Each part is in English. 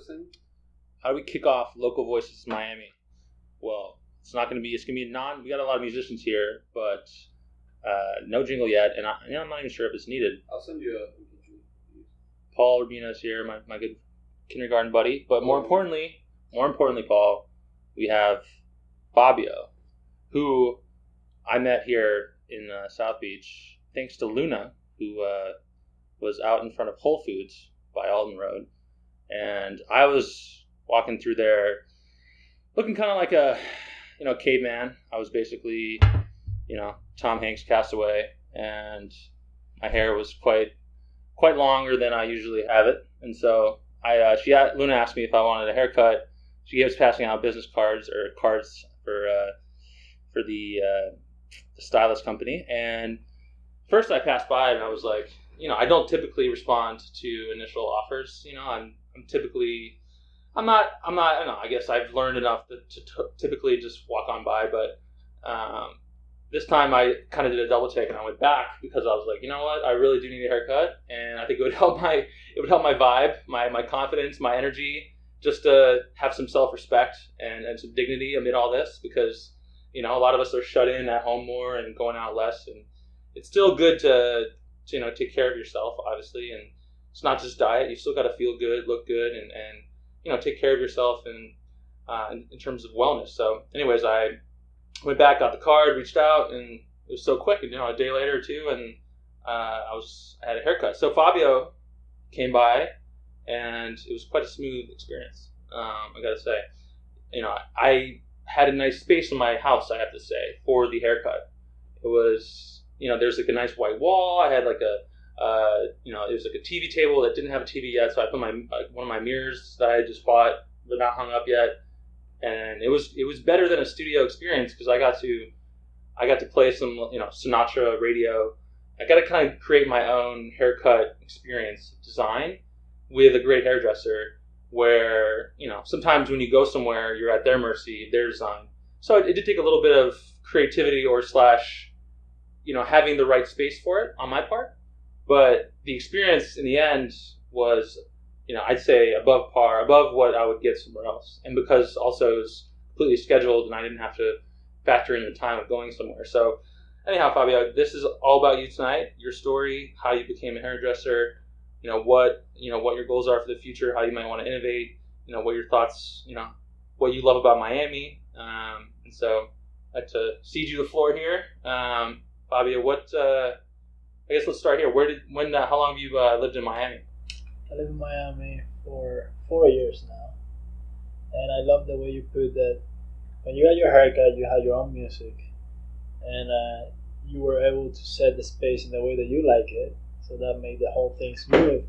thing? How do we kick off Local Voices Miami? Well, it's not going to be. It's going to be a non. We got a lot of musicians here, but uh, no jingle yet, and I, you know, I'm not even sure if it's needed. I'll send you a. Paul Rubino is here, my, my good kindergarten buddy. But more importantly, more importantly, Paul, we have Fabio, who I met here in uh, South Beach thanks to Luna, who uh, was out in front of Whole Foods by Alton Road, and I was walking through there, looking kind of like a you know caveman. I was basically you know Tom Hanks castaway, and my hair was quite quite longer than I usually have it, and so I uh, she Luna asked me if I wanted a haircut. She was passing out business cards or cards for uh, for the, uh, the stylist company, and first I passed by and I was like, you know, I don't typically respond to initial offers. You know, I'm I'm typically I'm not I'm not I don't know. I guess I've learned enough to, to t- typically just walk on by, but um, this time I kind of did a double take and I went back because I was like, you know what, I really do need a haircut, and I think it would help my it would help my vibe, my my confidence, my energy, just to have some self respect and, and some dignity amid all this because you know a lot of us are shut in at home more and going out less, and it's still good to, to you know take care of yourself obviously, and it's not just diet. You still got to feel good, look good, and and you know take care of yourself and uh, in, in terms of wellness. So, anyways, I went back, got the card, reached out, and it was so quick. You know, a day later or two, and uh, I was I had a haircut. So Fabio came by, and it was quite a smooth experience. Um, I gotta say, you know, I had a nice space in my house. I have to say for the haircut. It was, you know, there's like a nice white wall. I had like a, uh, you know, it was like a TV table that didn't have a TV yet. So I put my uh, one of my mirrors that I just bought, but not hung up yet and it was it was better than a studio experience because I got to I got to play some you know Sinatra radio. I got to kind of create my own haircut experience design with a great hairdresser. Where you know sometimes when you go somewhere you're at their mercy, their design. So it, it did take a little bit of creativity or slash you know having the right space for it on my part, but the experience in the end was you know, I'd say above par, above what I would get somewhere else. And because also it was completely scheduled and I didn't have to factor in the time of going somewhere. So, anyhow, Fabio, this is all about you tonight. Your story, how you became a hairdresser. You know what you know what your goals are for the future, how you might want to innovate. You know what your thoughts. You know what you love about Miami. Um, and so, I'd like to cede you the floor here, um, Fabio. What? Uh, I guess let's start here. Where did when? Uh, how long have you uh, lived in Miami? I live in Miami for four years now, and I love the way you put that. When you got your haircut, you had your own music, and uh, you were able to set the space in the way that you like it, so that made the whole thing smooth.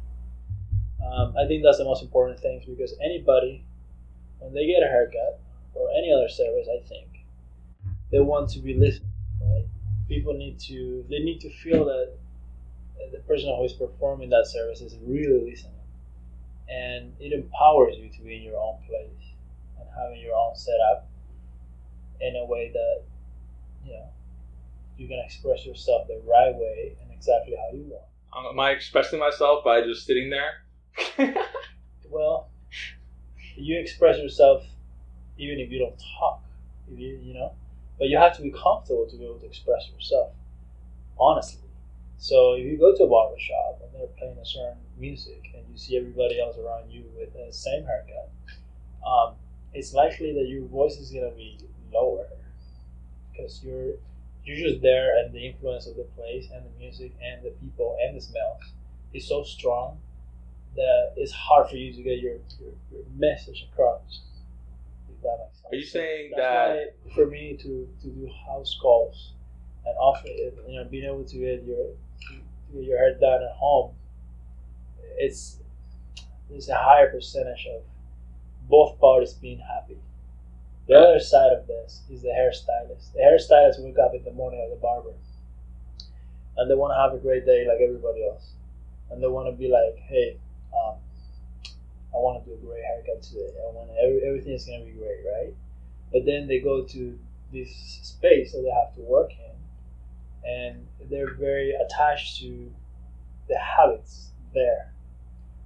Um, I think that's the most important thing because anybody, when they get a haircut or any other service, I think they want to be listened. Right? People need to they need to feel that the person who is performing that service is really listening. And it empowers you to be in your own place and having your own setup in a way that, you know, you can express yourself the right way and exactly how you want. Um, am I expressing myself by just sitting there? well, you express yourself even if you don't talk, you, you know, but you have to be comfortable to be able to express yourself honestly so if you go to a barber shop and they're playing a certain music and you see everybody else around you with the same haircut, um, it's likely that your voice is gonna be lower because you're you're just there and the influence of the place and the music and the people and the smells is so strong that it's hard for you to get your, your, your message across. If that makes sense. Are you saying That's that why for me to, to do house calls and offer it, you know being able to get your get your hair done at home, it's there's a higher percentage of both parties being happy. The other side of this is the hairstylist. The hairstylist wake up in the morning at the barber, and they want to have a great day like everybody else, and they want to be like, hey, um, I want to do a great haircut today. I want every, everything is gonna be great, right? But then they go to this space that they have to work in and they're very attached to the habits there.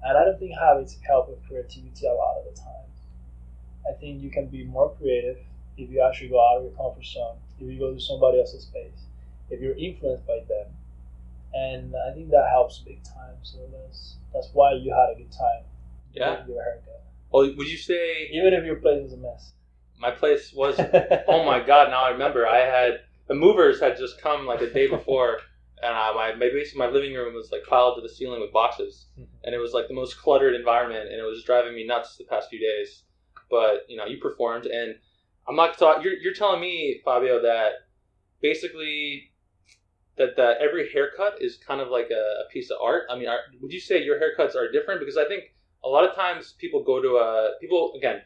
And I don't think habits help with creativity a lot of the time. I think you can be more creative if you actually go out of your comfort zone, if you go to somebody else's space, if you're influenced by them. And I think that helps big time. So that's that's why you had a good time. Yeah. Your haircut. Well, would you say Even if your place is a mess. my place was? oh my god! Now I remember. I had the movers had just come like a day before, and I, my my basically my living room was like piled to the ceiling with boxes, mm-hmm. and it was like the most cluttered environment, and it was driving me nuts the past few days. But you know, you performed, and I'm not talking. You're you're telling me, Fabio, that basically that that every haircut is kind of like a, a piece of art. I mean, are, would you say your haircuts are different? Because I think a lot of times people go to a people again.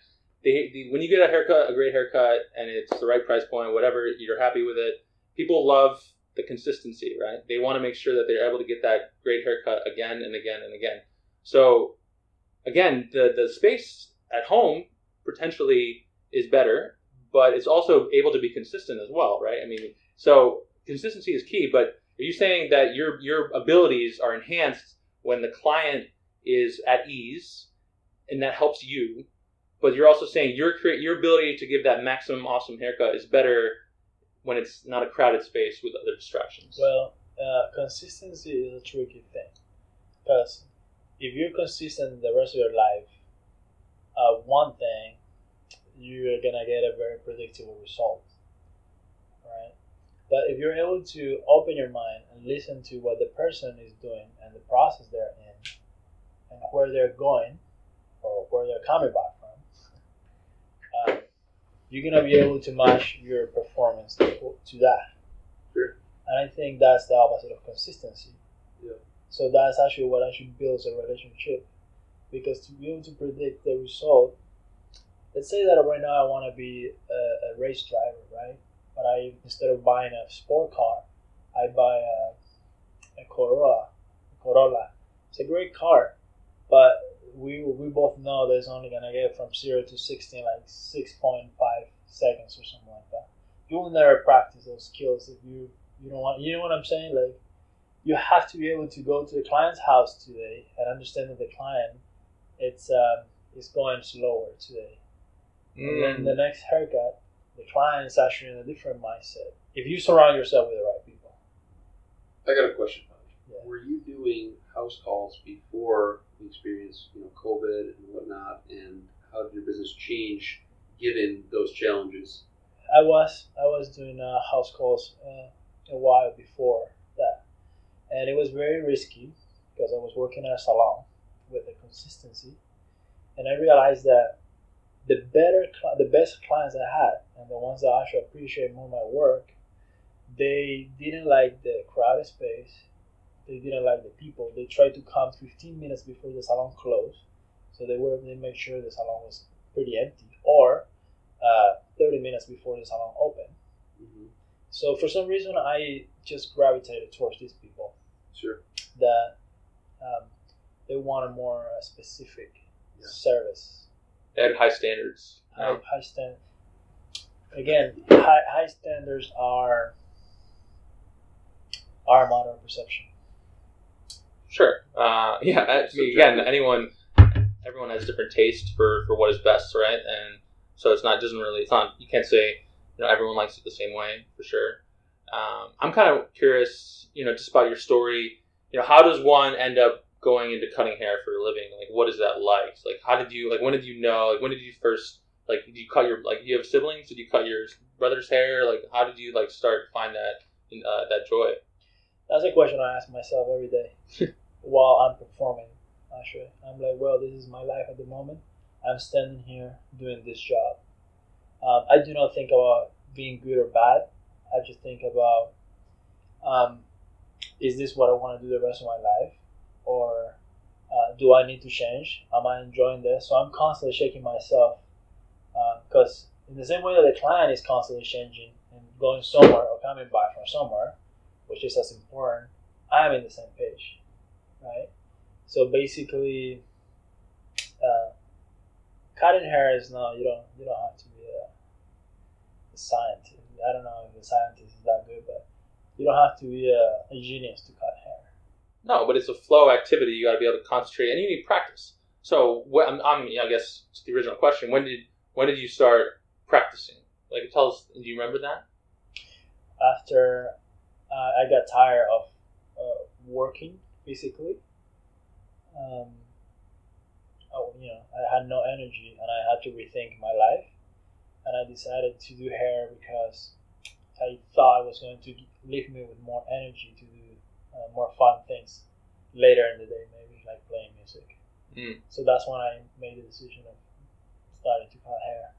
They, when you get a haircut, a great haircut, and it's the right price point, whatever, you're happy with it. People love the consistency, right? They want to make sure that they're able to get that great haircut again and again and again. So, again, the the space at home potentially is better, but it's also able to be consistent as well, right? I mean, so consistency is key. But are you saying that your your abilities are enhanced when the client is at ease, and that helps you? But you're also saying your your ability to give that maximum awesome haircut is better when it's not a crowded space with other distractions. Well, uh, consistency is a tricky thing because if you're consistent the rest of your life, uh, one thing you're gonna get a very predictable result, right? But if you're able to open your mind and listen to what the person is doing and the process they're in, and where they're going or where they're coming back from, uh, you're gonna be able to match your performance to, to that. Sure. And I think that's the opposite of consistency. Yeah. So that's actually what actually builds a relationship. Because to be able to predict the result, let's say that right now I want to be a, a race driver, right? But I instead of buying a sport car, I buy a, a Corolla. Corolla. It's a great car, but we we both know that it's only gonna get from zero to sixty like six point five seconds or something like that. You will never practice those skills if you you don't want you know what I'm saying? Like you have to be able to go to the client's house today and understand that the client it's um, is going slower today. And then Mm. the next haircut, the client is actually in a different mindset. If you surround yourself with the right people. I got a question. Yeah. Were you doing house calls before the experience, you know, COVID and whatnot? And how did your business change given those challenges? I was I was doing uh, house calls uh, a while before that, and it was very risky because I was working at a salon with a consistency, and I realized that the better the best clients I had and the ones that actually appreciate more my work, they didn't like the crowded space, they didn't like the people. They tried to come 15 minutes before the salon closed, so they were they made sure the salon was pretty empty, or uh, 30 minutes before the salon opened. Mm-hmm. So for some reason, I just gravitated towards these people Sure. that um, they want a more uh, specific Yeah. service, They had high standards. high, high stand. Again, high, high standards are our of perception. Sure. Uh, yeah. I mean, again, anyone, everyone has different taste for, for what is best, right? And so it's not doesn't really. It's not. You can't say you know everyone likes it the same way for sure. Um, I'm kind of curious, you know, just about your story. You know, how does one end up going into cutting hair for a living? Like, what is that like? Like, how did you like? When did you know? Like, when did you first like? Did you cut your like? You have siblings? Did you cut your brother's hair? Like, how did you like start to find that uh, that joy? That's a question I ask myself every day while I'm performing. Actually, I'm like, well, this is my life at the moment. I'm standing here doing this job. Um, I do not think about being good or bad. I just think about, um, is this what I want to do the rest of my life, or uh, do I need to change? Am I enjoying this? So I'm constantly shaking myself because in the same way that the client is constantly changing and going somewhere or coming back from somewhere, which is as important, I'm in the same page, right? So basically, uh, cutting hair is not you don't you don't have to be a, a scientist. I don't know if a scientist is that good, but you don't have to be a, a genius to cut hair. No, but it's a flow activity. You got to be able to concentrate, and you need practice. So, what, I'm, I'm, I guess it's the original question. When did when did you start practicing? Like, tell us. Do you remember that? After uh, I got tired of uh, working physically, um, oh, you know, I had no energy and I had to rethink my life. And I decided to do hair because I thought it was going to leave me with more energy to do uh, more fun things later in the day, maybe like playing music. Mm. So that's when I made the decision of starting to cut hair.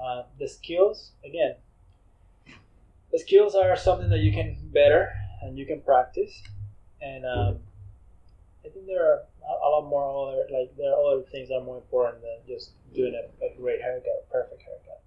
Uh, the skills, again, the skills are something that you can better and you can practice. And um, I think there are a lot more other like there are other things that are more important than just doing a, a great haircut, a perfect haircut.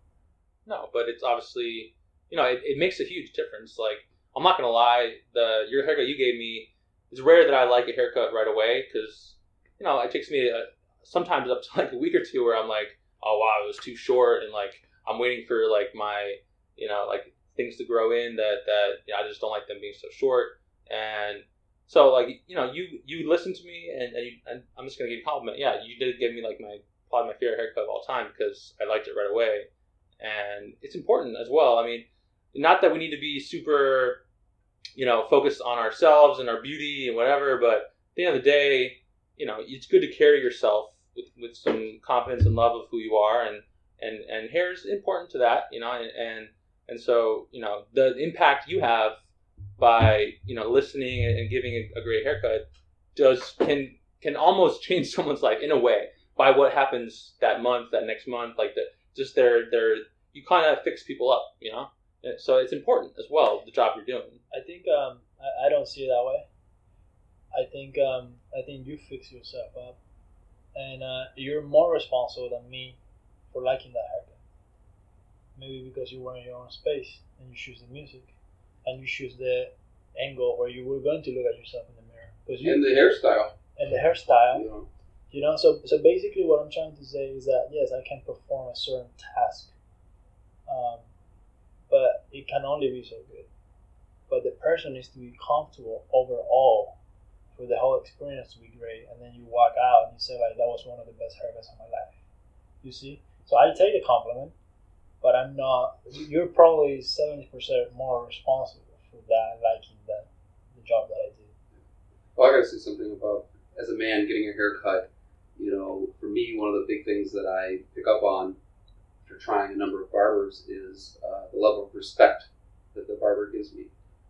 No, but it's obviously you know it, it makes a huge difference. Like I'm not gonna lie, the your haircut you gave me it's rare that I like a haircut right away because you know it takes me a, sometimes up to like a week or two where I'm like, oh wow, it was too short, and like I'm waiting for like my you know like things to grow in that that you know, I just don't like them being so short and so like you know you you listened to me and, and, you, and I'm just gonna give you a compliment. Yeah, you did give me like my probably my favorite haircut of all time because I liked it right away, and it's important as well. I mean, not that we need to be super, you know, focused on ourselves and our beauty and whatever, but at the end of the day, you know, it's good to carry yourself with, with some confidence and love of who you are, and and and hair is important to that, you know, and and, and so you know the impact you have by you know listening and giving a, great haircut does can can almost change someone's life in a way by what happens that month, that next month, like the just their their you kind of fix people up, you know. So it's important as well the job you're doing. I think um, I, I don't see it that way. I think um, I think you fix yourself up, and uh, you're more responsible than me for liking that haircut. Maybe because you were in your own space and you choose the music, and you choose the angle where you were going to look at yourself in the mirror. Because you And the hairstyle. and the hairstyle, You know, you know. So so basically, what I'm trying to say is that yes, I can perform a certain task, um, but it can only be so good. But the person needs to be comfortable overall for the whole experience to be great, and then you walk out and you say like that was one of the best haircuts of my life. You see, so I take the compliment, but I'm not. You're probably seventy percent more responsible for that liking that the job that I do. Well, I gotta say something about as a man getting a haircut. You know, for me, one of the big things that I pick up on after trying a number of barbers is uh, the level of respect that the barber gives me,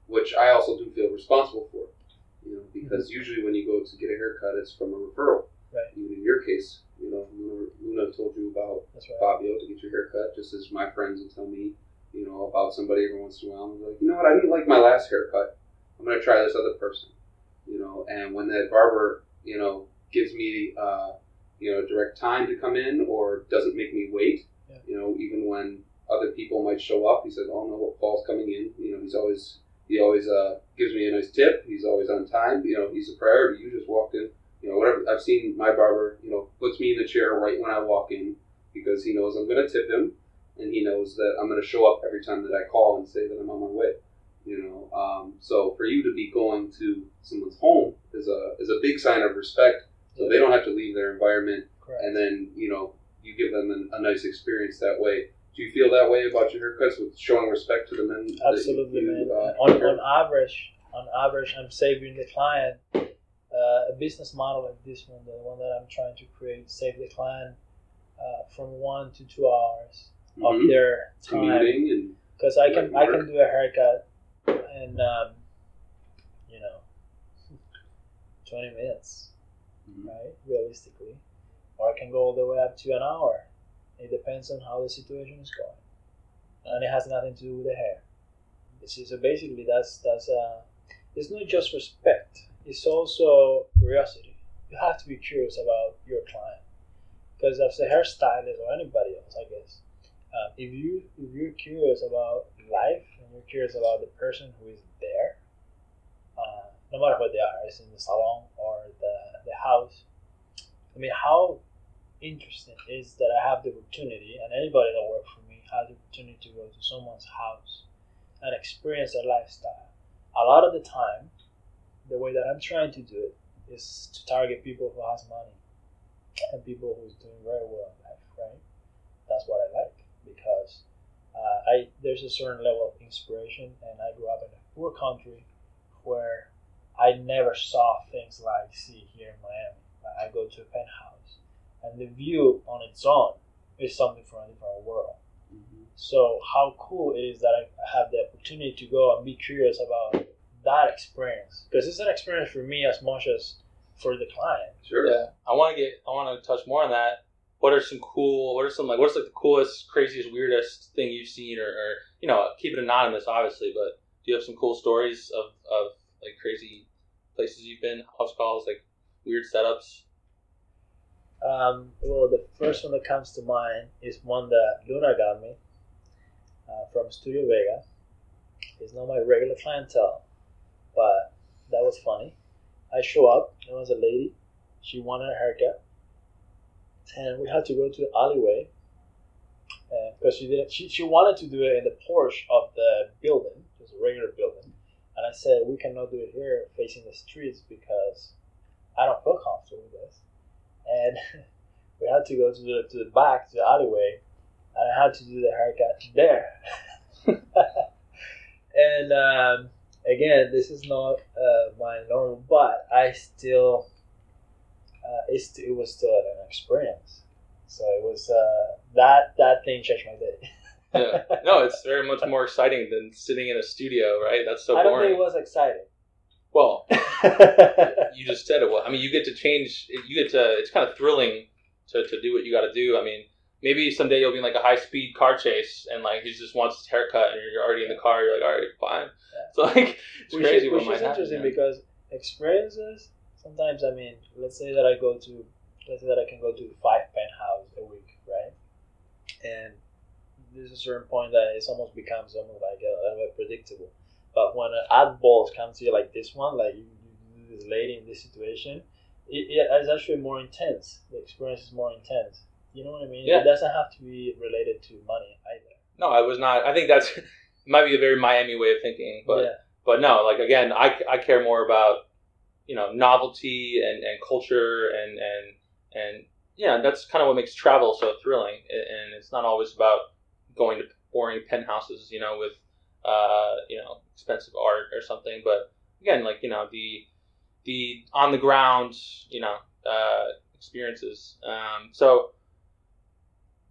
which I also do feel responsible for. You know, because usually when you go to get a haircut, it's from a referral. Right. Even in your case, you know, Luna, told you about right. Fabio to get your haircut, just as my friends will tell me, you know, about somebody every once in a while. I'm like, you know what, I didn't like my last haircut. I'm gonna try this other person. You know, and when that barber, you know, gives me, uh, you know, direct time to come in or doesn't make me wait, Yeah. you know, even when other people might show up, he says, oh no, what Paul's coming in. You know, he's always he always uh, gives me a nice tip. He's always on time. You know, he's a priority. You just walked in. You know, whatever. I've seen my barber. You know, puts me in the chair right when I walk in because he knows I'm going to tip him, and he knows that I'm going to show up every time that I call and say that I'm on my way. You know, um, so for you to be going to someone's home is a is a big sign of respect. So they don't have to leave their environment, Correct. and then you know you give them a, a nice experience that way. Do you feel that way about your haircuts with showing respect to the men? Absolutely, you, man. uh, on, on average, on average, I'm saving the client uh, a business model like this one, the one that I'm trying to create, save the client uh, from one to two hours of Mhm. their time. Because I can I can do a haircut in um, you know twenty minutes, Mhm. right? Realistically, or I can go all the way up to an hour. It depends on how the situation is going, and it has nothing to do with the hair. This is so basically that's that's uh, it's not just respect; it's also curiosity. You have to be curious about your client, because as a hairstylist or anybody else, I guess, uh, if you if you're curious about life and you're curious about the person who is there, uh, no matter what they are, it's in the salon or the the house. I mean, how interesting is that I have the opportunity, and anybody that works for me has the opportunity to go to someone's house and experience their lifestyle. A lot of the time, the way that I'm trying to do it is to target people who has money, and people who's doing very well in life, right? That's what I like because uh, I there's a certain level of inspiration, and I grew up in a poor country where I never saw things like see here in Miami. I go to a penthouse, and the view on its own is something from a different world. Mm-hmm. So how cool it is that I have the opportunity to go and be curious about that experience because it's an experience for me as much as for the client. Sure. Yeah, I want to get. I want to touch more on that. What are some cool? What are some like? What's like the coolest, craziest, weirdest thing you've seen, or, or you know, keep it anonymous, obviously. But do you have some cool stories of of like crazy places you've been, house calls, like weird setups? Um, well, the first one that comes to mind is one that Luna got me uh, from Studio Vega. It's not my regular clientele, but that was funny. I show up, there was a lady, she wanted a haircut, and we had to go to the alleyway because she didn't. She, she wanted to do it in the porch of the building, just a regular building, and I said we cannot do it here facing the streets because I don't feel comfortable with this and we had to go to the to the back to the alleyway, and I had to do the haircut there. and um, again, this is not uh, my normal, but I still uh, it was still an experience. So it was uh, that that thing changed my day. Yeah. No, it's very much more exciting than sitting in a studio, right? That's so I don't boring. think it was exciting. well, you just said it. Well, I mean, you get to change. You get to. It's kind of thrilling to, to do what you got to do. I mean, maybe someday you'll be in like a high speed car chase, and like he just wants his haircut, and you're already in the car. You're like, all right, fine. So like, it's which crazy is, what which might is happen. interesting yeah. because experiences sometimes i mean let's say that i go to let's say that i can go to five penthouse a week right and there's a certain point that it almost becomes almost like a, little bit predictable but when an oddballs come to you like this one like you, you this lady in this situation it, it is actually more intense the experience is more intense you know what i mean Yeah. it doesn't have to be related to money either No, I was not. I think that's might be a very Miami way of thinking, but yeah but no, like again, I, I care more about you know novelty and, and culture and and and yeah, that's kind of what makes travel so thrilling. And it's not always about going to boring penthouses, you know, with uh, you know expensive art or something. But again, like you know the the on the ground, you know, uh, experiences. Um, so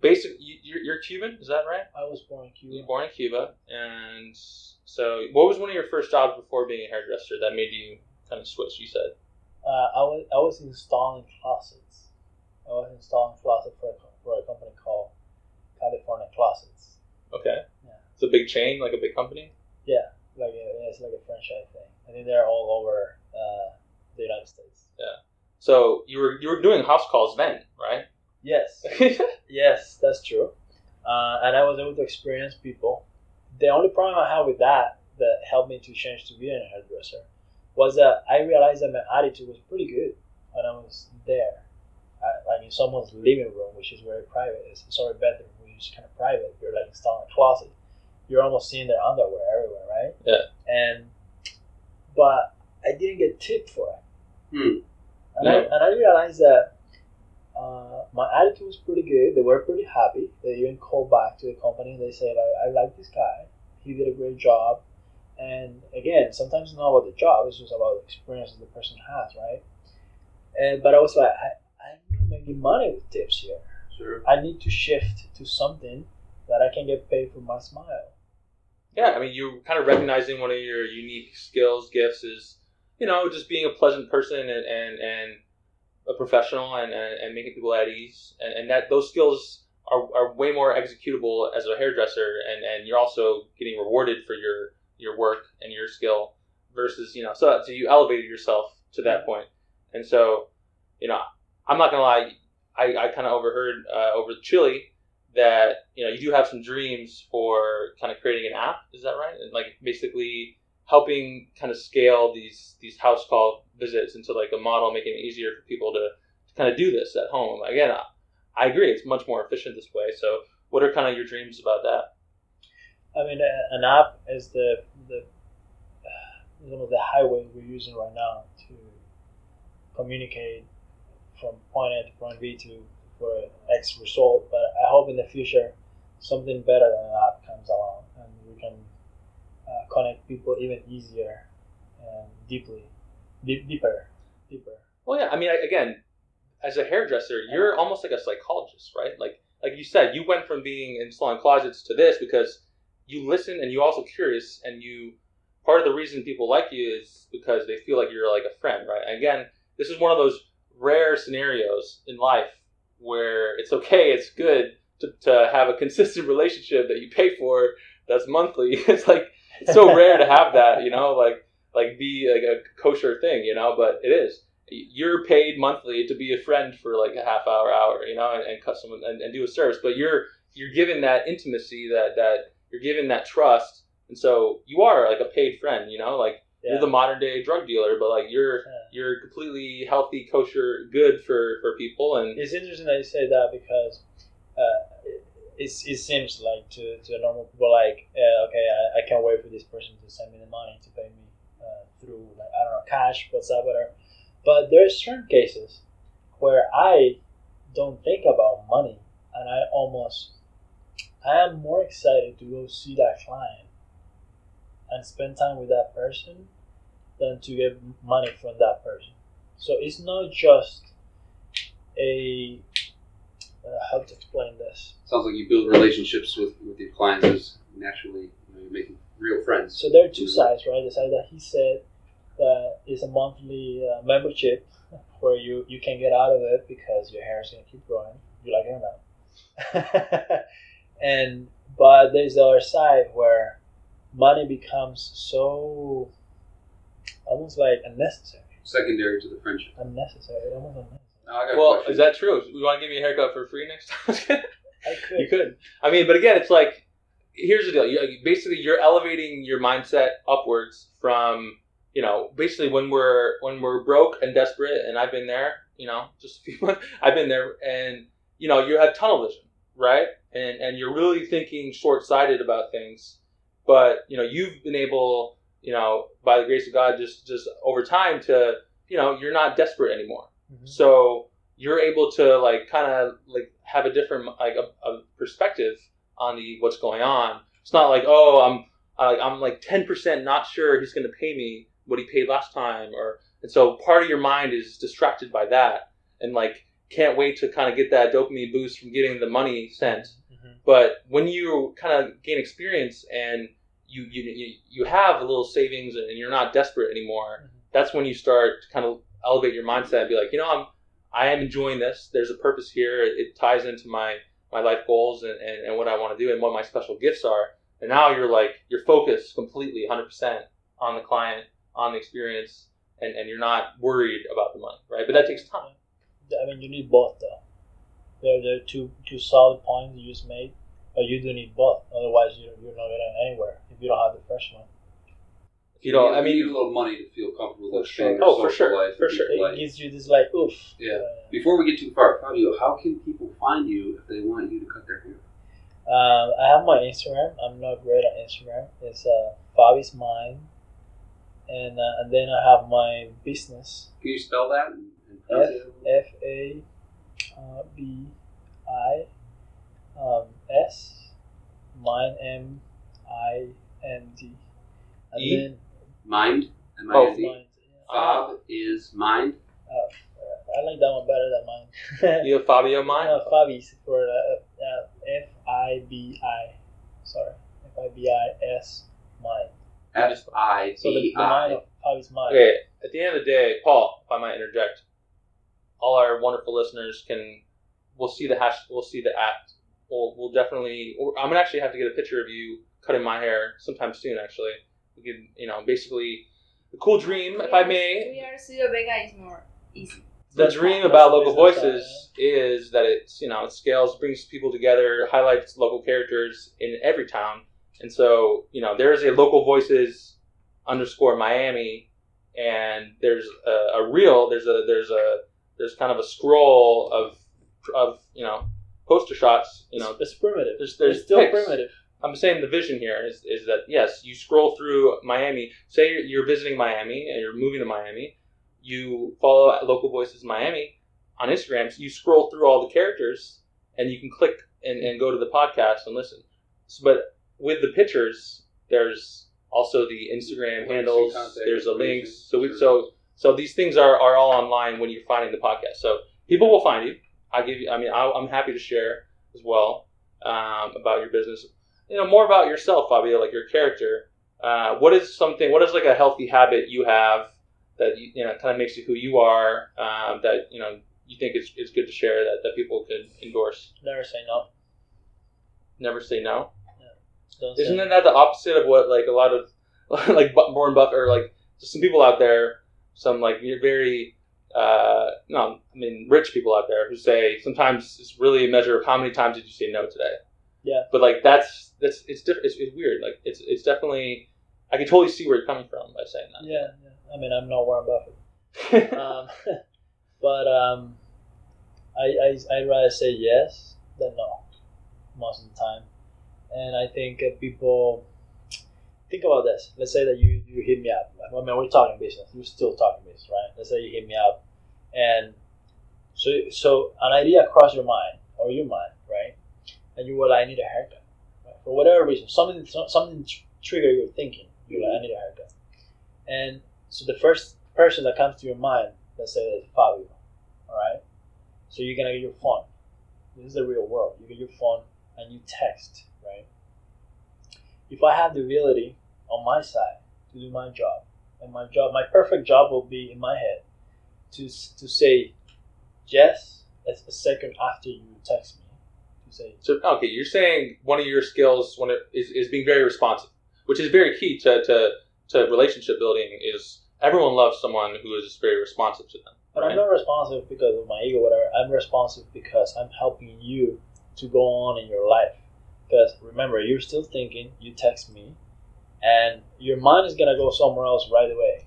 basic, you, you're, you're Cuban, is that right? i was born in Cuba. You were born in Cuba, and so what was one of your first jobs before being a hairdresser that made you kind of switch? You said, uh, I was I was installing closets. I was installing closets for a, for a company called California Closets. okay, Yeah. it's a big chain, like a big company. Yeah, like a, it's like a franchise thing. I think they're all over uh, the United States. Yeah. So you were you were doing house calls then, right? Yes, yes, that's true. Uh, and I was able to experience people. The only problem I had with that that helped me to change to being a hairdresser was that I realized that my attitude was pretty good when I was there. I, like in someone's living room, which is very private. It's sorry bedroom, which is kind of private. You're like installing a closet. You're almost seeing their underwear everywhere, right? Yeah. And but I didn't get tipped for it. Hmm. And, I, Yeah. and I realized that uh, my attitude was pretty good. They were pretty happy. They even called back to the company and they said, like, I like this guy. He did a great job. And again, sometimes it's not about the job, it's just about the experience that the person has, right? And but I was like, I, I'm not making money with tips here. Sure. I need to shift to something that I can get paid for my smile. Yeah, I mean, you're kind of recognizing one of your unique skills, gifts is, you know, just being a pleasant person and and, and a professional and, and, and making people at ease, and, and that those skills are, are way more executable as a hairdresser, and, and you're also getting rewarded for your your work and your skill versus you know, so so you elevated yourself to that point, and so you know, I'm not gonna lie, I, I kind of overheard uh, over Chile that you know you do have some dreams for kind of creating an app. Is that right? And like basically helping kind of scale these these house call visits into like a model making it easier for people to, to kind of do this at home. Again I, I agree it's much more efficient this way. So what are kind of your dreams about that? I mean, an app is the the one of the highways we're using right now to communicate from point A to point B to for X result. But I hope in the future something better than that comes along, uh, connect people even easier and deeply, deep, deeper, deeper. Well, yeah. I mean, I- again, as a hairdresser, you're almost like a psychologist, right? Like, like you said, you went from being installing closets to this because you listen and you also curious, and you. Part of the reason people like you is because they feel like you're like a friend, right? And again, this is one of those rare scenarios in life where it's okay, it's good to, to have a consistent relationship that you pay for that's monthly. It's like it's so rare to have that, you know, like like be like a kosher thing, you know, but it is. You're paid monthly to be a friend for like a half hour, hour, you know, and, and cut someone and, and do a service. But you're you're given that intimacy, that that you're given that trust, and so you are like a paid friend, you know, like Yeah. you're the modern day drug dealer, but like you're Yeah. you're completely healthy, kosher, good for for people, and It's interesting that you say that because uh, it, it seems like to, to normal people like uh, okay I, I can't wait for this person to send me the money to pay me uh, through like I don't know cash WhatsApp whatever. But there's certain cases where I don't think about money and I almost I am more excited to go see that client and spend time with that person than to get money from that person. So it's not just a how to explain this. Sounds like you build relationships with, with your clients as naturally you know, you're making real friends. So there are two sides, right? The side that he said that is a monthly uh, membership where you you can get out of it because your hair is gonna keep growing. You like it or not? and but there's the other side where money becomes so almost like unnecessary, Secondary to the friendship. unnecessary, almost unnecessary. Now, I got well, question. is that true? You want to give me a haircut for free next time? I could. You could. I mean, but again, it's like here's the deal. You, basically, you're elevating your mindset upwards from you know basically when we're when we're broke and desperate, and I've been there. You know, just a few months. I've been there, and you know you have tunnel vision, right? And and you're really thinking short sighted about things, but you know you've been able, you know, by the grace of God, just just over time to you know you're not desperate anymore. Mhm. So you're able to like kind of like have a different like a, a perspective on the what's going on. It's not like oh I'm uh, I'm like ten percent not sure he's going to pay me what he paid last time, or and so part of your mind is distracted by that and like can't wait to kind of get that dopamine boost from getting the money sent. Mhm. But when you kind of gain experience and you you you, have a little savings and you're not desperate anymore, Mhm. that's when you start kind of elevate your mindset and be like, you know, I'm I am enjoying this. There's a purpose here. It, it ties into my my life goals and, and, and what I want to do and what my special gifts are. And now you're like you're focused completely 100% on the client, on the experience, and, and you're not worried about the money, right? But that takes time. I mean, you need both though. There, there are two two solid points you just made, but you do need both. Otherwise, you you're not getting anywhere if you don't have the first one. You know, I mean, you need a little money to feel comfortable with sure. Oh, for sure, for sure. It life. gives you this like oof. Yeah. Uh, Before we get too far, Fabio, how can people find you if they want you to cut their hair? Um, I have my Instagram. I'm not great on Instagram. It's uh, Fabi's Mind, and uh, and then I have my business Can you spell that? And, and pronounce it? F A uh, B I um, S Mind M I N D, and E? then Mind. M I Oh, N D. Mind. yeah. Fab is mind. I like that one better than mine. you have Fabio mine. Uh, Fabi's for uh, uh, F I B I. Sorry, F I B I S Mind. F I So the, the mind I. of Fabi's mind. Okay, at the end of the day, Paul, if I might interject, all our wonderful listeners can, we'll see the hash, we'll see the at. We'll, we'll definitely, I'm gonna actually have to get a picture of you cutting my hair sometime soon. Actually, we can, you know, basically, the cool dream, if I may, We are Studio Vega is more easy. the That's- dream that's about local business side, voices is that it's you know it scales brings people together highlights local characters in every town and so you know there's a local voices underscore miami and there's a, a reel there's a there's a there's kind of a scroll of of you know poster shots you know it's, it's primitive. there's there's it's still pics. primitive. I'm saying the vision here is, is that yes, you scroll through Miami. Say you're, you're visiting Miami and you're moving to Miami. You follow Local Voices Miami on Instagram, you scroll through all the characters and you can click and, and go to the podcast and listen. So, but with the pictures, there's also the Instagram Links handles. There's the links. So we so so these things are, are all online when you're finding the podcast. So people will find you. I give you. I mean, I, I'm happy to share as well um, about your business. You know, more about yourself, Fabio, like your character. Uh, what is something? What is like a healthy habit you have that you, you know kind of makes you who you are? Um, that you know you think is, is good to share that, that people could endorse. Never say no. Never say no. Isn't say that the opposite of what like a lot of like Bu- Warren Buffett or like some people out there, some like very uh, no, I mean rich people out there who say sometimes it's really a measure of how many times did you say no today. Yeah. But like that's that's it's different. It's, it's weird. Like it's it's definitely I can totally see where you're coming from by saying that. Yeah, yeah. I mean, I'm not Warren Buffett. um, but um, I, I I rather say yes than no most of the time, and I think people think about this. Let's say that you you hit me up. I mean, we're talking business. We're still talking business, right? Let's say you hit me up, and so so an idea crossed your mind or your mind, right? And you were like, I need a haircut, right? for whatever reason. Something something tr- trigger your thinking. You're like, I need a haircut, and so the first person that comes to your mind, let's say is Fabio, all right? So you're gonna get your phone. This is the real world. You get your phone and you text, right? If I have the ability on my side to do my job, and my job, my perfect job will be in my head to to say yes a second after you text me say So okay, you're saying one of your skills one of, is, is being very responsive, which is very key to, to, to relationship building. Is everyone loves someone who is very responsive to them. But right? I'm not responsive because of my ego, whatever. I'm responsive because I'm helping you to go on in your life. Because remember, you're still thinking. You text me, and your mind is gonna go somewhere else right away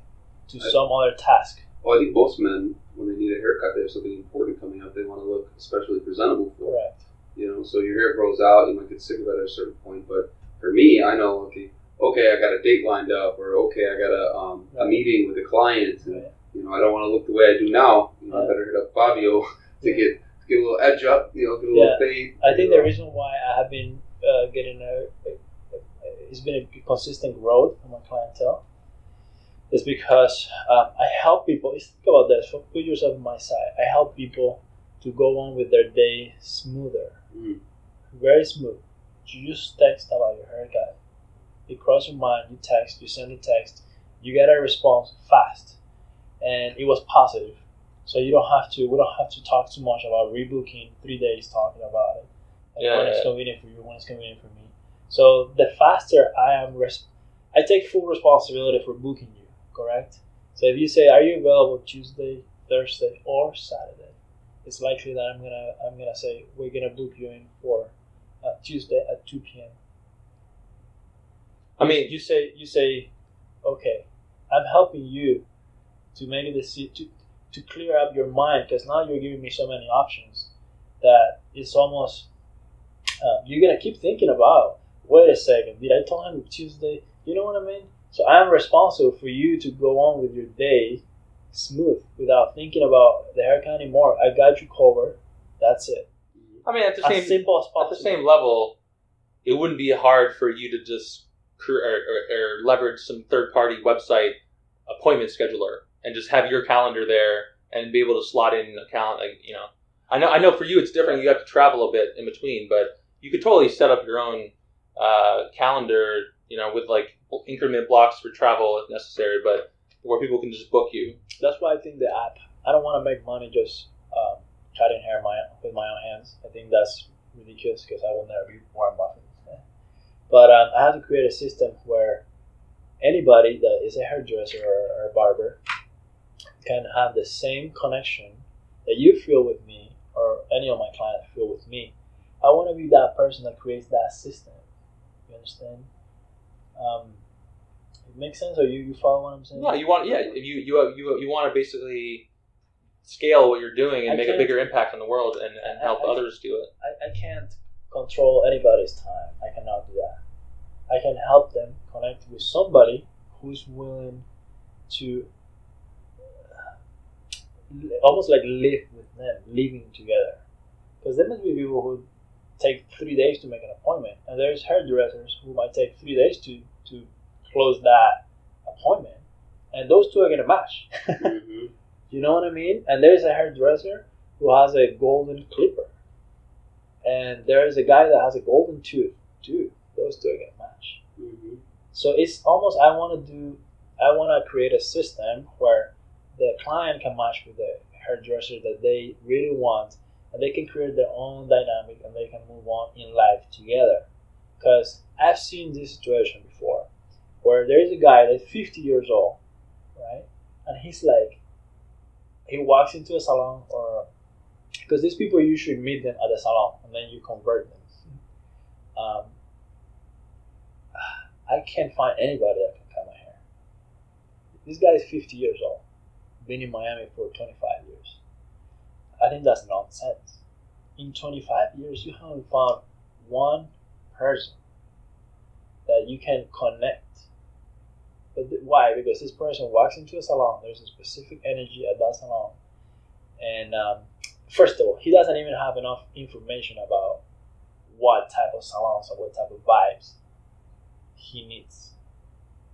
to I- some other task. Well, I think most men, when they need a haircut, they have something important coming up. They want to look especially presentable for. Correct. You know, so your hair grows out. You might get sick of it at a certain point. But for me, I know, okay, okay, I got a date lined up, or okay, I got a um, a meeting with a client, and Right. you know, I don't want to look the way I do now. You know, I better hit up Fabio to get to get a little edge up. You know, get a little Yeah. fade. I think the reason why I have been uh, getting a, a, a, it's been a consistent growth in my clientele is because um, I help people. Think about this. Put yourself on my side. I help people to go on with their day smoother, Mm. very smooth. You just text about your haircut. It crosses your mind. You text. You send a text. You get a response fast, and it was positive. So you don't have to. We don't have to talk too much about rebooking. Three days talking about it. And Yeah, when yeah, it's convenient for you, when it's convenient for me. So the faster I am, res- I take full responsibility for booking you. Correct. So if you say, "Are you available Tuesday, Thursday, or Saturday?" It's likely that I'm gonna I'm gonna say we're gonna book you in for uh, Tuesday at two p.m. I mean, you say you say, okay, I'm helping you to make a to, to clear up your mind because now you're giving me so many options that it's almost uh, you're gonna keep thinking about. Wait a second, did I tell him Tuesday? You know what I mean? So I'm responsible for you to go on with your day smooth without thinking about the haircut anymore. I got you covered. That's it. I mean, at the As same simple as at the same level, it wouldn't be hard for you to just cr- or, or, or leverage some third party website appointment scheduler and just have your calendar there and be able to slot in a calendar. Like, you know, I know I know for you it's different. You have to travel a bit in between, but you could totally set up your own uh, calendar. You know, with like increment blocks for travel if necessary, but where people can just book you. that's why I think the app. I don't want to make money just um, cutting hair my with my own hands. I think that's ridiculous because I will never be Warren Buffett. But um, I have to create a system where anybody that is a hairdresser or, or a barber can have the same connection that you feel with me or any of my clients feel with me. I want to be that person that creates that system. You understand? Um, makes sense, or you, you follow what I'm saying? No, you want yeah, if you you you you want to basically scale what you're doing and I make a bigger impact on the world and, and help I- others do it. I, I can't control anybody's time. I cannot do that. I can help them connect with somebody who's willing to li- almost like live with them, living together. Because there must be people who take three days to make an appointment, and there's hairdressers who might take three days to to close that appointment, and those two are gonna match. hmm you know what I mean? And there's a hairdresser who has a golden clipper, and there's a guy that has a golden tooth. Dude, those two are gonna match. hmm So it's almost I want to do I want to create a system where the client can match with the hairdresser that they really want, and they can create their own dynamic and they can move on in life together. Because I've seen this situation before, where there is a guy that's 50 years old, right, and he's like, he walks into a salon or because these people you should meet them at the salon and then you convert them. Um, I can't find anybody that can cut my hair. This guy is 50 years old, been in Miami for 25 years. I think that's nonsense. In 25 years, you haven't found one person that you can connect. But th- why? Because this person walks into a salon, there's a specific energy at that salon. And um, first of all, he doesn't even have enough information about what type of salons or what type of vibes he needs.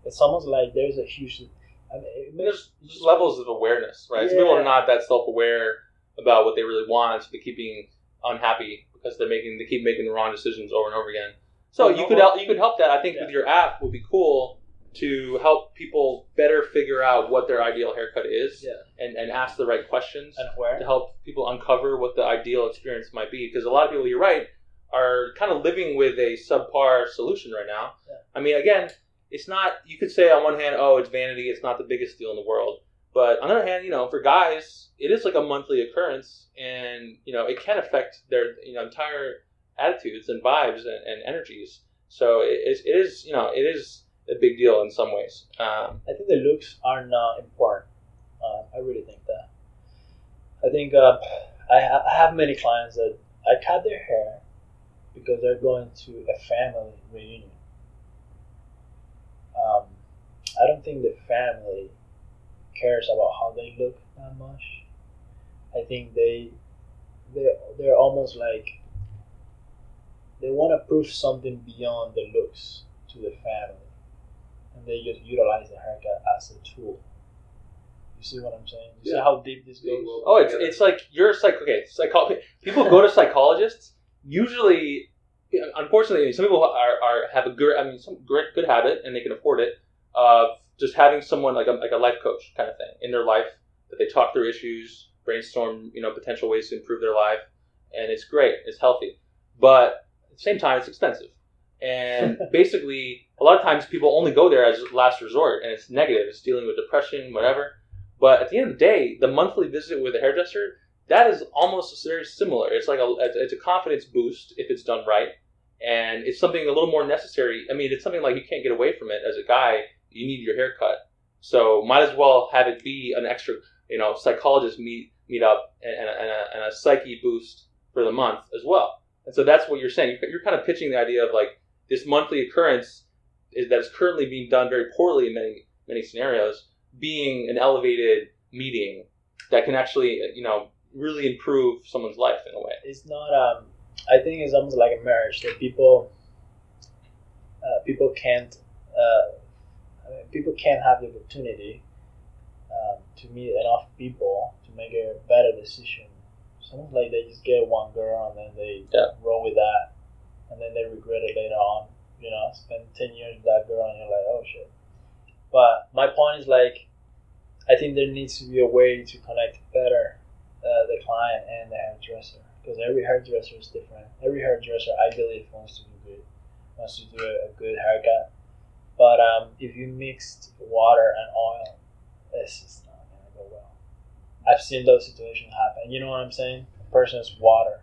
It's almost like there's a huge. I mean, There's just levels of awareness, right? Some people are not that self-aware about what they really want, so they keep being unhappy because they're making they keep making the wrong decisions over and over again. So you could help, you could help that. I think Yeah. with your app would be cool to help people better figure out what their ideal haircut is Yeah. and, and ask the right questions And where? to help people uncover what the ideal experience might be. Because a lot of people, you're right, are kind of living with a subpar solution right now. Yeah. I mean, again, it's not. You could say on one hand, oh, it's vanity. It's not the biggest deal in the world. But on the other hand, you know, for guys, it is like a monthly occurrence, and you know, it can affect their you know entire attitudes and vibes and, and energies. So it is, it is, you know, it is a big deal in some ways. Um, I think the looks are not important. Uh, I really think that. I think uh, I, ha- I have many clients that I cut their hair because they're going to a family reunion. Um, I don't think the family cares about how they look that much. I think they they they're almost like they want to prove something beyond the looks to the family they just utilize the haircut as a tool. You see what I'm saying? You see how deep this goes? Oh, it's it's like you're a psych. Okay, psycho- People go to psychologists. Usually, unfortunately, some people are, are have a good. I mean, some great good habit, and they can afford it of just having someone like a like a life coach kind of thing in their life that they talk through issues, brainstorm, you know, potential ways to improve their life, and it's great. It's healthy, but at the same time, it's expensive. And basically, a lot of times people only go there as last resort, and it's negative. It's dealing with depression, whatever. But at the end of the day, the monthly visit with a hairdresser that is almost very similar. It's like a it's a confidence boost if it's done right, and it's something a little more necessary. I mean, it's something like you can't get away from it as a guy. You need your haircut, so might as well have it be an extra, you know, psychologist meet meet up and, and, a, and, a, and a psyche boost for the month as well. And so that's what you're saying. You're kind of pitching the idea of like this monthly occurrence is that is currently being done very poorly in many many scenarios, being an elevated meeting that can actually, you know, really improve someone's life in a way. It's not. Um, I think it's almost like a marriage that people uh, people can't uh, I mean, people can't have the opportunity um, to meet enough people to make a better decision. Almost like they just get one girl and then they Yeah. roll with that, and then they regret it later on. You know, spend ten years with that girl and you're like, oh shit. But my point is like, I think there needs to be a way to connect better uh, the client and the hairdresser because every hairdresser is different. Every hairdresser, I believe, wants to do good, wants to do a, a good haircut. But um, if you mixed water and oil, it's just not gonna go well. I've seen those situations happen. You know what I'm saying? A person's water,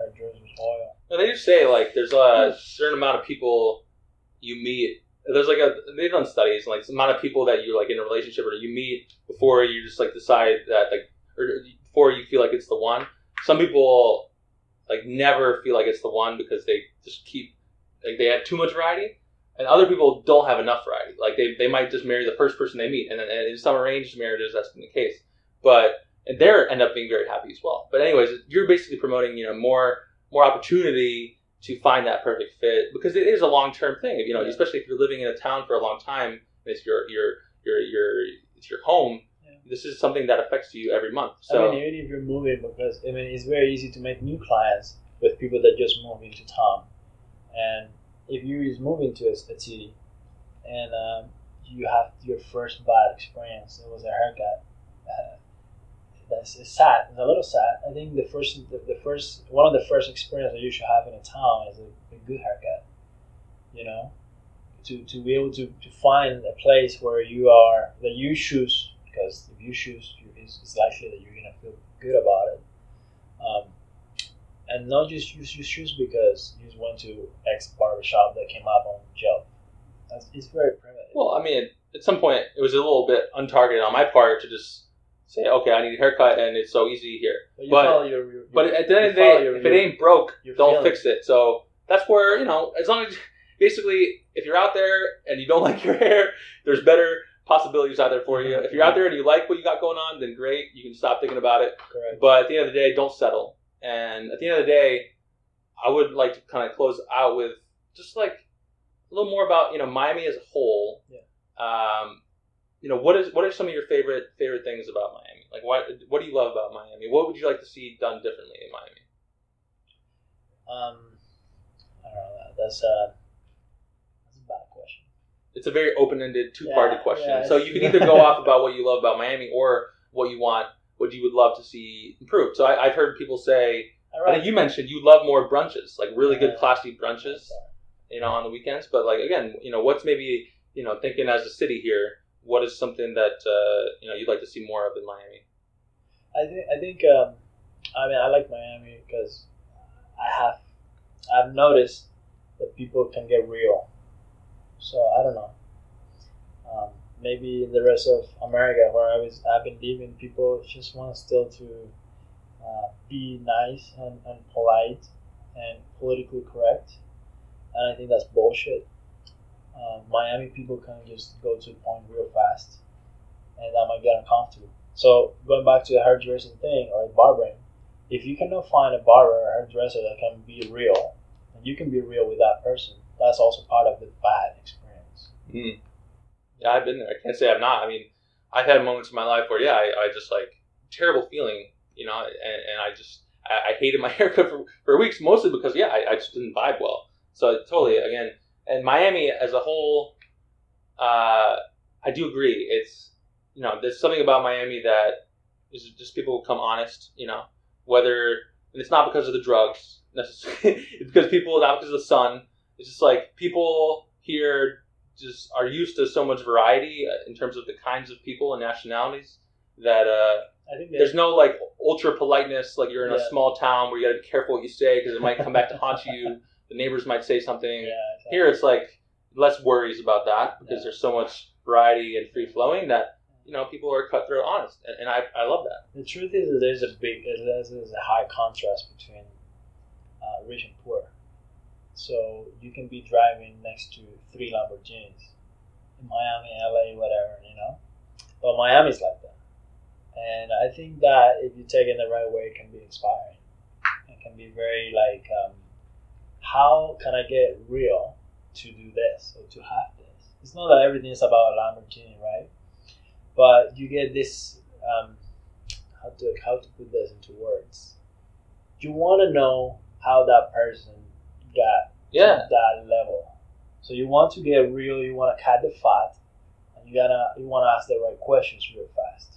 hairdresser's oil. No, they do say like there's a certain amount of people you meet. There's like a they've done studies like the amount of people that you're like in a relationship or you meet before you just like decide that like or before you feel like it's the one. Some people like never feel like it's the one because they just keep like they have too much variety, and other people don't have enough variety. Like they, they might just marry the first person they meet, and, then and in some arranged marriages that's been the case. But and they're end up being very happy as well. But anyways, you're basically promoting you know more more opportunity to find that perfect fit because it is a long term thing. You know, Yeah. especially if you're living in a town for a long time, and it's your your your your it's your home. Yeah. This is something that affects you every month. So I mean, even if you're moving, because I mean, it's very easy to make new clients with people that just move into town, and if you is moving to a, a city, and um, you have your first bad experience, it was a haircut. Uh, that's it's sad. It's a little sad. I think the first, the, the first, one of the first experiences that you should have in a town is a, a good haircut. You know, to, to be able to, to find a place where you are that you choose because if you choose, you, it's, it's likely that you're gonna feel good about it. Um, and not just you, you choose because you just went to X barbershop that came up on Yelp. It's very primitive. well, I mean, at some point it was a little bit untargeted on my part to just say, okay, I need a haircut, and it's so easy here. but you but- your, your, But at the end of the day, your- if it ain't broke, don't feelings. fix it. So that's where you know, as long as basically, if you're out there and you don't like your hair, there's better possibilities out there for you. If you're out there and you like what you got going on, then great, you can stop thinking about it. correct. But at the end of the day, don't settle. And at the end of the day, I would like to kind of close out with just like a little more about you know Miami as a whole. Yeah. Um, you know what is what are some of your favorite favorite things about Miami? Like what what do you love about Miami? What would you like to see done differently in Miami? Um, I don't know. That's a that's a bad question. It's a very open ended two party Yeah, question. yeah, so you can either go off about what you love about Miami or what you want, what you would love to see improved. So I, I've heard people say, All I think you mentioned you love more brunches, like really good classy brunches. you know, on the weekends. But like again, you know, what's maybe you know thinking as a city here, what is something that uh, you know you'd like to see more of in Miami? I think I think um, I mean I like Miami because I have I've noticed that people can get real. So I don't know. Um, maybe in the rest of America, where I was, I've been living, people just want still to uh, be nice and, and polite and politically correct, and I think that's bullshit. Um, Miami people can just go to the point real fast, and that might get uncomfortable. So going back to the hairdressing thing or barbering, if you cannot find a barber or hairdresser that can be real, and you can be real with that person, that's also part of the bad experience. Mm. Yeah, I've been there. I can't say I've not. I mean, I've had moments in my life where yeah, I, I just like terrible feeling, you know, and, and I just I, I hated my haircut for, for weeks, mostly because yeah, I, I just didn't vibe well. So totally again, and Miami as a whole, uh, I do agree. It's you know, there's something about Miami that is just people come honest, you know, whether and it's not because of the drugs necessarily. it's because people not because of the sun. It's just like people here just are used to so much variety uh, in terms of the kinds of people and nationalities that uh, I think there's no like ultra politeness like you're in a small town where you got to be careful what you say because it might come back to haunt you. The neighbors might say something. yeah, exactly. Here it's like less worries about that because Yeah. there's so much variety and free flowing that you know people are cutthroat honest, and, and I, I love that. The truth is that there's a big, there's, there's a high contrast between uh, rich and poor. So you can be driving next to three Lamborghinis in Miami, LA, whatever, you know. But Miami's like that, and I think that if you take it the right way, it can be inspiring. It can be very like, um, how can I get real to do this or to have this? It's not that everything is about a Lamborghini, right? But you get this. Um, how to how to put this into words. You want to know how that person got Yeah, to that level. So you want to get real. You want to cut the fat, and you gotta you want to ask the right questions real fast.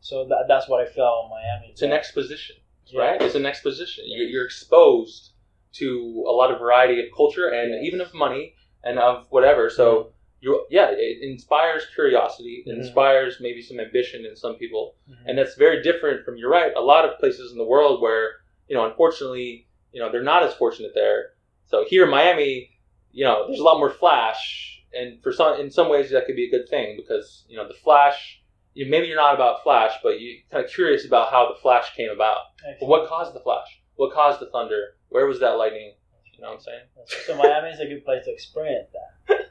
So that, that's what I felt in Miami. it's an exposition. Yeah. right? It's an exposition. You're, you're exposed to a lot of variety of culture and Yeah. even of money and of whatever. So you, yeah, it inspires curiosity. It Mhm. inspires maybe some ambition in some people, Mhm. and that's very different from. You're right. A lot of places in the world where you know, unfortunately, you know, they're not as fortunate there. So here in Miami, you know, there's a lot more flash, and for some, in some ways, that could be a good thing because you know, the flash. You, maybe you're not about flash, but you're kind of curious about how the flash came about. What caused the flash? What caused the thunder? Where was that lightning? You know what I'm saying? So Miami is a good place to experience that.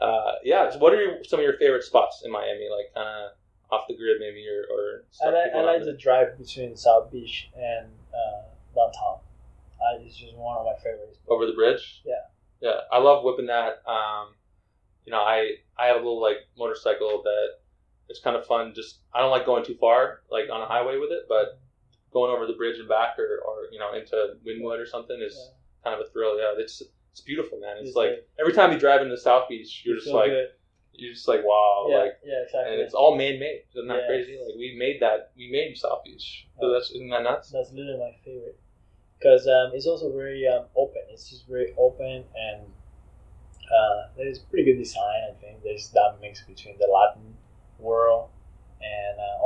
Uh, yeah. So what are your, some of your favorite spots in Miami? Like, kind of off the grid maybe or, or I like I like the drive between South Beach and uh, downtown. Uh, it's just one of my favorites. over the bridge. Yeah. yeah. I love whipping that. Um, you know, I I have a little like motorcycle that it's kind of fun. Just I don't like going too far, like on a highway with it, but going over the bridge and back, or, or you know into Wynwood or something is Yeah. kind of a thrill. Yeah, it's it's beautiful, man. It's, It's like every time you drive into South Beach, you're You just like good. you're just like wow, yeah, like yeah, exactly. and it's all man made. Isn't that Yeah. crazy? Like we made that, we made South Beach. So that's isn't that nuts? That's literally my favorite because um, it's also very um, open. It's just very open and uh, there's pretty good design. I think there's that mix between the Latin world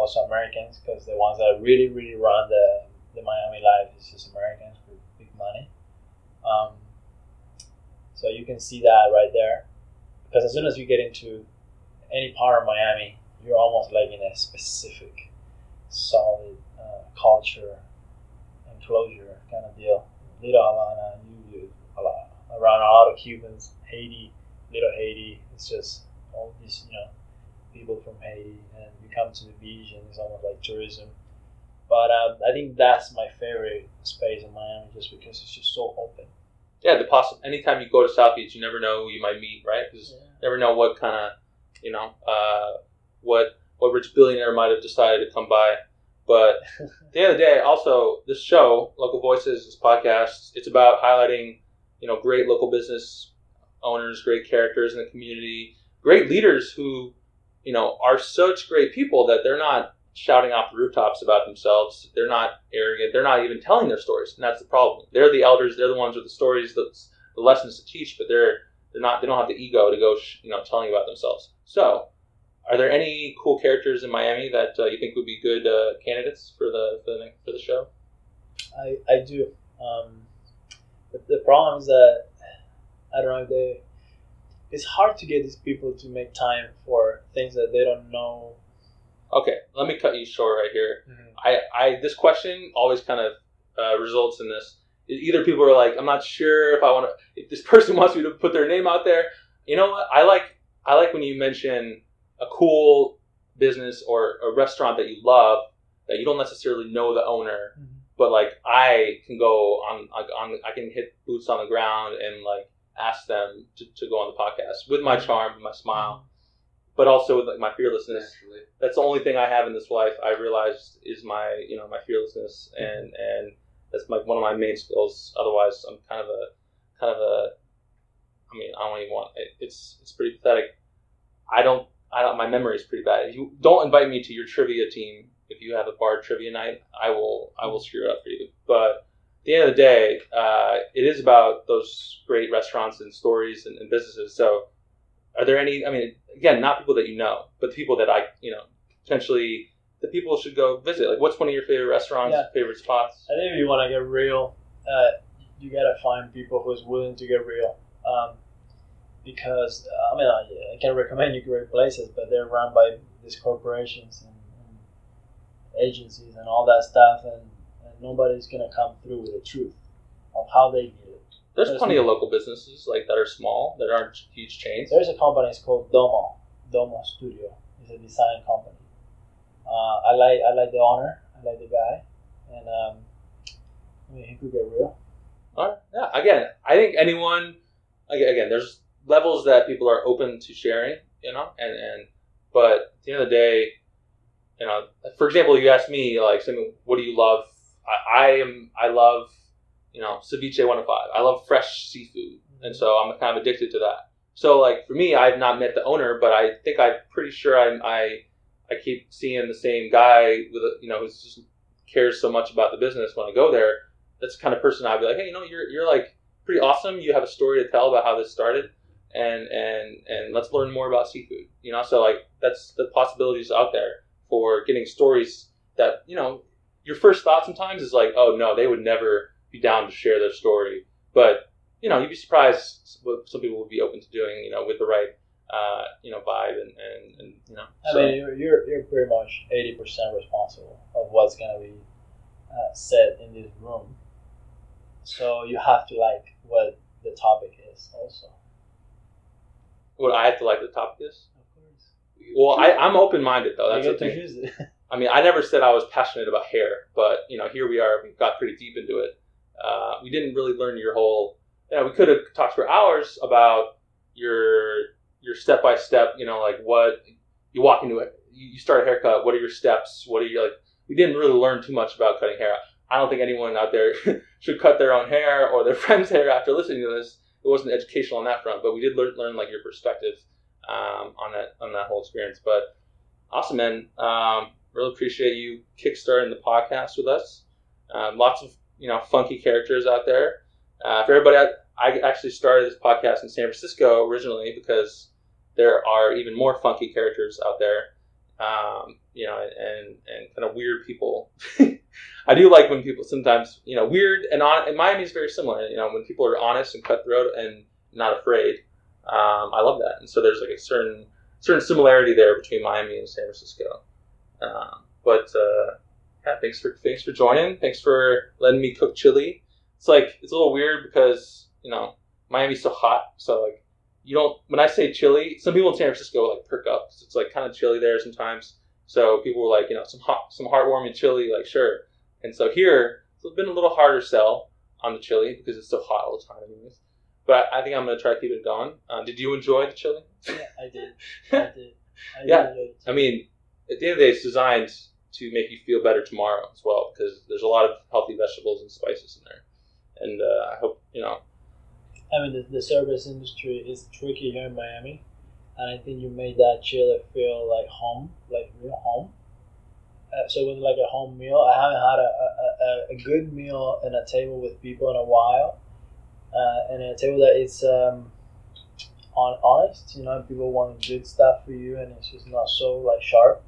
also Americans because the ones that really really run the the Miami life is just Americans with big money. Um, so you can see that right there because as soon as you get into any part of Miami, you're almost like in a specific solid uh, culture enclosure kind of deal. Little Havana, you, you a lot, around a lot of Cubans, Haiti, Little Haiti. It's just all these you know people from Haiti, and come to the beach, and it's almost like tourism. But um, I think that's my favorite space in Miami, just because it's just so open. Yeah, the possible. Anytime you go to South Beach, you never know who you might meet, right? 'Cause Yeah. never know what kind of you know uh, what what rich billionaire might have decided to come by but at the end of the day also this show local voices this podcast it's about highlighting you know great local business owners great characters in the community great leaders who you know are such great people that they're not shouting off the rooftops about themselves. They're not arrogant they're not even telling their stories and that's the problem. They're the elders. They're the ones with the stories the, the lessons to teach but they're they're not they don't have the ego to go you know telling about themselves. So are there any cool characters in miami that uh, you think would be good uh, candidates for the for the, for the show? I, I do. Um, the, the problem is that I don't know they. It's hard to get these people to make time for things that they don't know. okay let me cut you short right here mm-hmm. I, I this question always kind of uh, results in this. Either people are like, I'm not sure if I want to. If this person wants me to put their name out there, you know what? I like I like when you mention a cool business or a restaurant that you love that you don't necessarily know the owner, mm-hmm. but like I can go on on I can hit boots on the ground and like ask them to, to go on the podcast with my mm-hmm. charm, my smile, but also with like my fearlessness Naturally. that's the only thing I have in this life. I realized is my you know my fearlessness and and that's my one of my main skills. Otherwise, I'm kind of a kind of a. I mean, I don't even want. It, it's it's pretty pathetic. I don't. I don't. My memory is pretty bad. If you don't invite me to your trivia team, if you have a bar trivia night, I will. I will screw it up for you. But at the end of the day, uh, it is about those great restaurants and stories and, and businesses. So, are there any? I mean, again, not people that you know, but people that I, you know, potentially the people should go visit. Like, what's one of your favorite restaurants, Yeah. favorite spots? I think if you want to get real, uh, you gotta find people who's willing to get real. Um, because uh, I mean, I, I can recommend you great places, but they're run by these corporations and, and agencies and all that stuff, and, and nobody's gonna come through with the truth of how they did. There's There's plenty of local businesses like that are small that aren't huge chains. There's a company it's called Domo, Domo Studio. It's a design company. Uh, I like I like the owner. I like the guy, and um, I mean he could get real. All right. Yeah. Again, I think anyone. Again, again, there's levels that people are open to sharing. You know, and and but at the end of the day, you know, for example, you asked me like, what do you love? I, I am. I love, you know, ceviche 105. I love fresh seafood, mm-hmm. and so I'm kind of addicted to that. So like for me, I've not met the owner, but I think I'm pretty sure I'm, I I keep seeing the same guy with a, you know who just cares so much about the business when I go there. That's the kind of person I'd be like, hey, you know, you're you're like pretty awesome. You have a story to tell about how this started, and and and let's learn more about seafood. You know, so like that's the possibilities out there for getting stories that you know your first thought sometimes is like, oh no, they would never be down to share their story, but you know, you'd be surprised what some people would be open to doing. You know, with the right uh, you know vibe and and, and you know. I so- mean, you're, you're, you're pretty much 80% responsible of what's going to be uh, said in this room. So you have to like what the topic is also. Would I have to like the topic is? Of course. Well, I, I'm open minded though. That's you the thing. I mean, I never said I was passionate about hair, but you know, here we are. We got pretty deep into it. Uh, we didn't really learn your whole. You know, we could have talked for hours about your your step by step. You know, like what you walk into it. You start a haircut. What are your steps? What are you like? We didn't really learn too much about cutting hair. I don't think anyone out there should cut their own hair or their friend's hair after listening to this. It wasn't educational on that front, but we did learn, learn like your perspective um, on that on that whole experience. But awesome, man. Um, really appreciate you kickstarting the podcast with us. Um, lots of you know funky characters out there. Uh, for everybody, I, I actually started this podcast in San Francisco originally because there are even more funky characters out there. Um, you know, and and kind of weird people. I do like when people sometimes, you know, weird and on. And Miami is very similar. You know, when people are honest and cutthroat and not afraid. Um, I love that. And so there's like a certain certain similarity there between Miami and San Francisco. Um, but uh, thanks for thanks for joining. Thanks for letting me cook chili. It's like it's a little weird because you know Miami's so hot, so like you don't. When I say chili, some people in San Francisco like perk up 'cause it's like kind of chilly there sometimes. So people were like, you know, some hot, some heartwarming chili, like sure. And so here, it's been a little harder sell on the chili because it's so hot all the time, anyways. But I think I'm gonna try to keep it going. Uh, did you enjoy the chili? yeah, I did. I did. I Yeah. I mean, at the end of the day, it's designed to make you feel better tomorrow as well because there's a lot of healthy vegetables and spices in there. And uh, I hope you know. I mean, the, the service industry is tricky here in Miami, and I think you made that chili feel like home, like real home. Uh, so it was like a home meal. I haven't had a, a, a, a good meal and a table with people in a while, uh, and a table that is um, on honest. You know, people want good stuff for you, and it's just not so like sharp.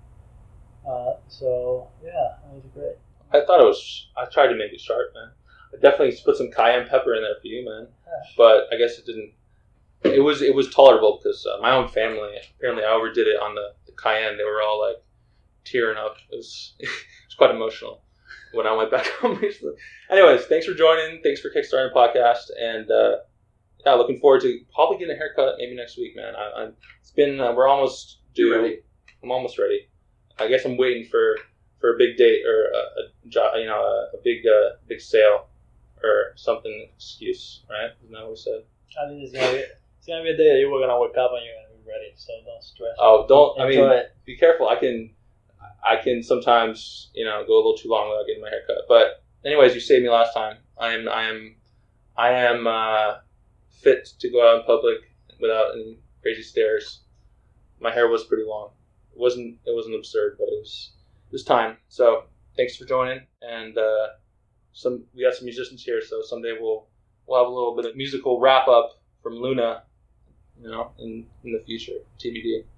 Uh, so yeah, it was great. I thought it was. I tried to make it sharp, man. I definitely put some cayenne pepper in there for you, man. But I guess it didn't. It was it was tolerable because uh, my own family apparently I overdid it on the, the cayenne. They were all like tearing up. It was it was quite emotional when I went back home recently. Anyways, thanks for joining. Thanks for kickstarting the podcast, and uh, yeah, looking forward to probably getting a haircut maybe next week, man. I, I'm, it's been uh, we're almost due. Ready? I'm almost ready. I guess I'm waiting for for a big date or a, a job, you know, a, a big uh, big sale or something excuse, right? Isn't that what we said? I think it's gonna be it's gonna be a day that you were gonna wake up and you're gonna be ready. So don't stress. Oh, don't. I mean, it. be careful. I can, I can sometimes, you know, go a little too long without getting my hair cut. But anyways, you saved me last time. I am, I am, I am uh, fit to go out in public without any crazy stares. My hair was pretty long. It wasn't, it wasn't absurd, but it was, it was time. So thanks for joining. And uh, some, we got some musicians here, so someday we'll, we'll have a little bit of musical wrap up from Luna, you know, in in the future. TBD.